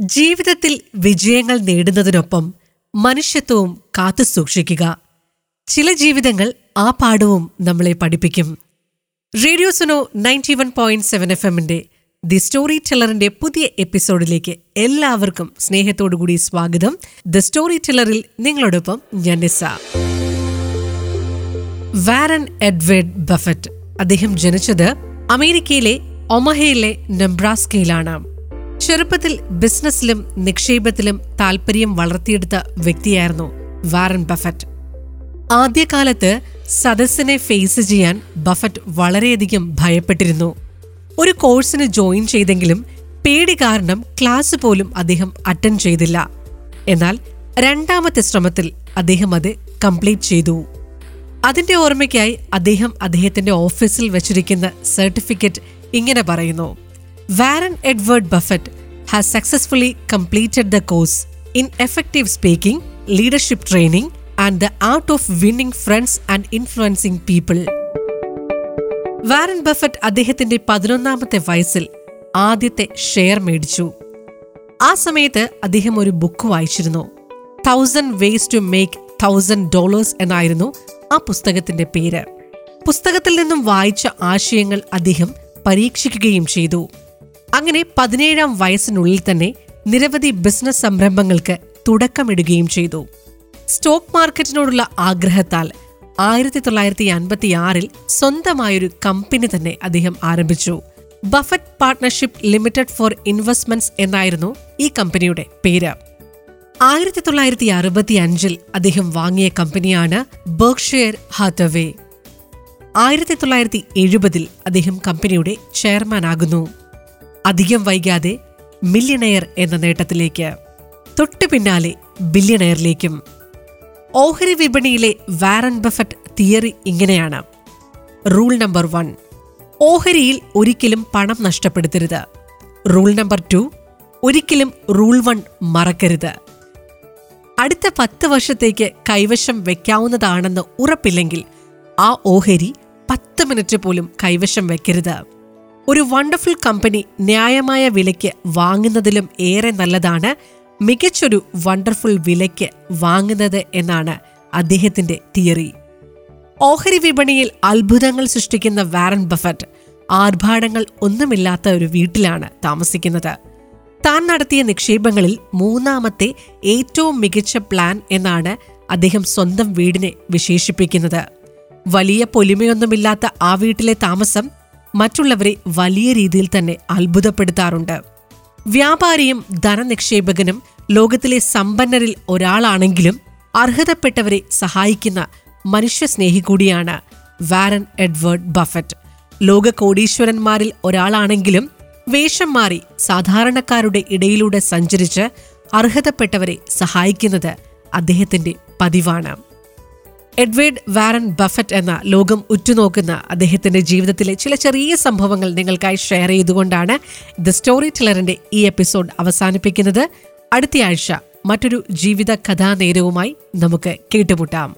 ജീവിതത്തിൽ വിജയങ്ങൾ നേടുന്നതിനൊപ്പം മനുഷ്യത്വവും കാത്തു സൂക്ഷിക്കുക. ചില ജീവിതങ്ങൾ ആ പാഠവും നമ്മളെ പഠിപ്പിക്കും. Radio Suno ninety one point seven F എമ്മിന്റെ ദി സ്റ്റോറി ടെല്ലറിന്റെ പുതിയ എപ്പിസോഡിലേക്ക് എല്ലാവർക്കും സ്നേഹത്തോടുകൂടി സ്വാഗതം. ദ സ്റ്റോറി ടെല്ലറിൽ നിങ്ങളോടൊപ്പം ഞാൻ നിസ. Warren Edward Buffett. അദ്ദേഹം ജനിച്ചത് അമേരിക്കയിലെ ഒമഹയിലെ നെബ്രാസ്കയിലാണ്. ചെറുപ്പത്തിൽ ബിസിനസ്സിലും നിക്ഷേപത്തിലും താൽപ്പര്യം വളർത്തിയെടുത്ത വ്യക്തിയായിരുന്നു വാറൻ ബഫറ്റ്. ആദ്യകാലത്ത് സദസ്സിനെ ഫേസ് ചെയ്യാൻ ബഫറ്റ് വളരെയധികം ഭയപ്പെട്ടിരുന്നു. ഒരു കോഴ്സിന് ജോയിൻ ചെയ്തെങ്കിലും പേടി കാരണം ക്ലാസ് പോലും അദ്ദേഹം അറ്റൻഡ് ചെയ്തില്ല. എന്നാൽ രണ്ടാമത്തെ ശ്രമത്തിൽ അദ്ദേഹം അത് കംപ്ലീറ്റ് ചെയ്തു. അതിന്റെ ഓർമ്മയ്ക്കായി അദ്ദേഹം അദ്ദേഹത്തിന്റെ ഓഫീസിൽ വെച്ചിരിക്കുന്ന സർട്ടിഫിക്കറ്റ് ഇങ്ങനെ പറയുന്നു. Warren Edward Buffett has successfully completed the course in effective speaking leadership training and the art of winning friends and influencing people Warren Buffett അദ്ദേഹത്തിന്റെ പതിനൊന്നാമത്തെ വയസ്സിൽ ആദ്യത്തെ ഷെയർ മേടിച്ചു. ആ സമയത്ത് അദ്ദേഹം ഒരു ബുക്ക് വായിച്ചിരുന്നു. Thousand ways to make thousand dollars എന്നായിരുന്നു ആ പുസ്തകത്തിന്റെ പേര്. പുസ്തകത്തിൽ നിന്നും വായിച്ച ആശയങ്ങൾ അദ്ദേഹം പരീക്ഷിക്കുകയും ചെയ്തു. അങ്ങനെ പതിനേഴാം വയസ്സിനുള്ളിൽ തന്നെ നിരവധി ബിസിനസ് സംരംഭങ്ങൾക്ക് തുടക്കമിടുകയും ചെയ്തു. സ്റ്റോക്ക് മാർക്കറ്റിനോടുള്ള ആഗ്രഹത്താൽ ആയിരത്തി തൊള്ളായിരത്തി അൻപത്തി ആറിൽ സ്വന്തമായൊരു കമ്പനി തന്നെ അദ്ദേഹം ആരംഭിച്ചു. Buffett partnership limited for investments എന്നായിരുന്നു ഈ കമ്പനിയുടെ പേര്. ആയിരത്തി തൊള്ളായിരത്തി അറുപത്തി അഞ്ചിൽ അദ്ദേഹം വാങ്ങിയ കമ്പനിയാണ് ബർക്ക്ഷയർ ഹാത്തവേ ആയിരത്തി തൊള്ളായിരത്തി എഴുപതിൽ അദ്ദേഹം കമ്പനിയുടെ ചെയർമാൻ ആകുന്നു. അധികം വൈകാതെ മില്യണയർ എന്ന നേട്ടത്തിലേക്ക്. തൊട്ടു പിന്നാലെ ബില്യണയറിലേക്കും. ഓഹരി വിപണിയിലെ വാരൻ ബഫറ്റ് തിയറി ഇങ്ങനെയാണ്. Rule number one. ഓഹരിയിൽ ഒരിക്കലും പണം നഷ്ടപ്പെടുത്തരുത്. Rule number two. ഒരിക്കലും റൂൾ വൺ മറക്കരുത്. അടുത്ത പത്ത് വർഷത്തേക്ക് കൈവശം വെക്കാവുന്നതാണെന്ന് ഉറപ്പില്ലെങ്കിൽ ആ ഓഹരി പത്ത് മിനിറ്റ് പോലും കൈവശം വെക്കരുത്. ഒരു വണ്ടർഫുൾ കമ്പനി ന്യായമായ വിലയ്ക്ക് വാങ്ങുന്നതിലും ഏറെ നല്ലതാണ് മികച്ചൊരു വണ്ടർഫുൾ വിലയ്ക്ക് വാങ്ങുന്നത് എന്നാണ് അദ്ദേഹത്തിന്റെ തിയറി. ഓഹരി വിപണിയിൽ അത്ഭുതങ്ങൾ സൃഷ്ടിക്കുന്ന വാരൻ ബഫറ്റ് ആർഭാടങ്ങൾ ഒന്നുമില്ലാത്ത ഒരു വീട്ടിലാണ് താമസിക്കുന്നത്. താൻ നടത്തിയ നിക്ഷേപങ്ങളിൽ മൂന്നാമത്തെ ഏറ്റവും മികച്ച പ്ലാൻ എന്നാണ് അദ്ദേഹം സ്വന്തം വീടിനെ വിശേഷിപ്പിക്കുന്നത്. വലിയ പൊലിമയൊന്നുമില്ലാത്ത ആ വീട്ടിലെ താമസം മറ്റുള്ളവരെ വലിയ രീതിയിൽ തന്നെ അത്ഭുതപ്പെടുത്താറുണ്ട്. വ്യാപാരിയും ധനനിക്ഷേപകനും ലോകത്തിലെ സമ്പന്നരിൽ ഒരാളാണെങ്കിലും അർഹതപ്പെട്ടവരെ സഹായിക്കുന്ന മനുഷ്യസ്നേഹി കൂടിയാണ് വാരൻ എഡ്വേർഡ് ബഫറ്റ്. ലോക കോടീശ്വരന്മാരിൽ ഒരാളാണെങ്കിലും വേഷം മാറി സാധാരണക്കാരുടെ ഇടയിലൂടെ സഞ്ചരിച്ച് അർഹതപ്പെട്ടവരെ സഹായിക്കുന്നത് അദ്ദേഹത്തിന്റെ പതിവാണ്. എഡ്വേർഡ് വാരൻ ബഫറ്റ് എന്ന ലോകം ഉറ്റുനോക്കുന്ന അദ്ദേഹത്തിന്റെ ജീവിതത്തിലെ ചില ചെറിയ സംഭവങ്ങൾ നിങ്ങൾക്കായി ഷെയർ ചെയ്തുകൊണ്ടാണ് ദ സ്റ്റോറി ടില്ലറിന്റെ ഈ എപ്പിസോഡ് അവസാനിപ്പിക്കുന്നത്. അടുത്തയാഴ്ച മറ്റൊരു ജീവിത കഥാനേരവുമായി നമുക്ക് കേട്ടുമുട്ടാം.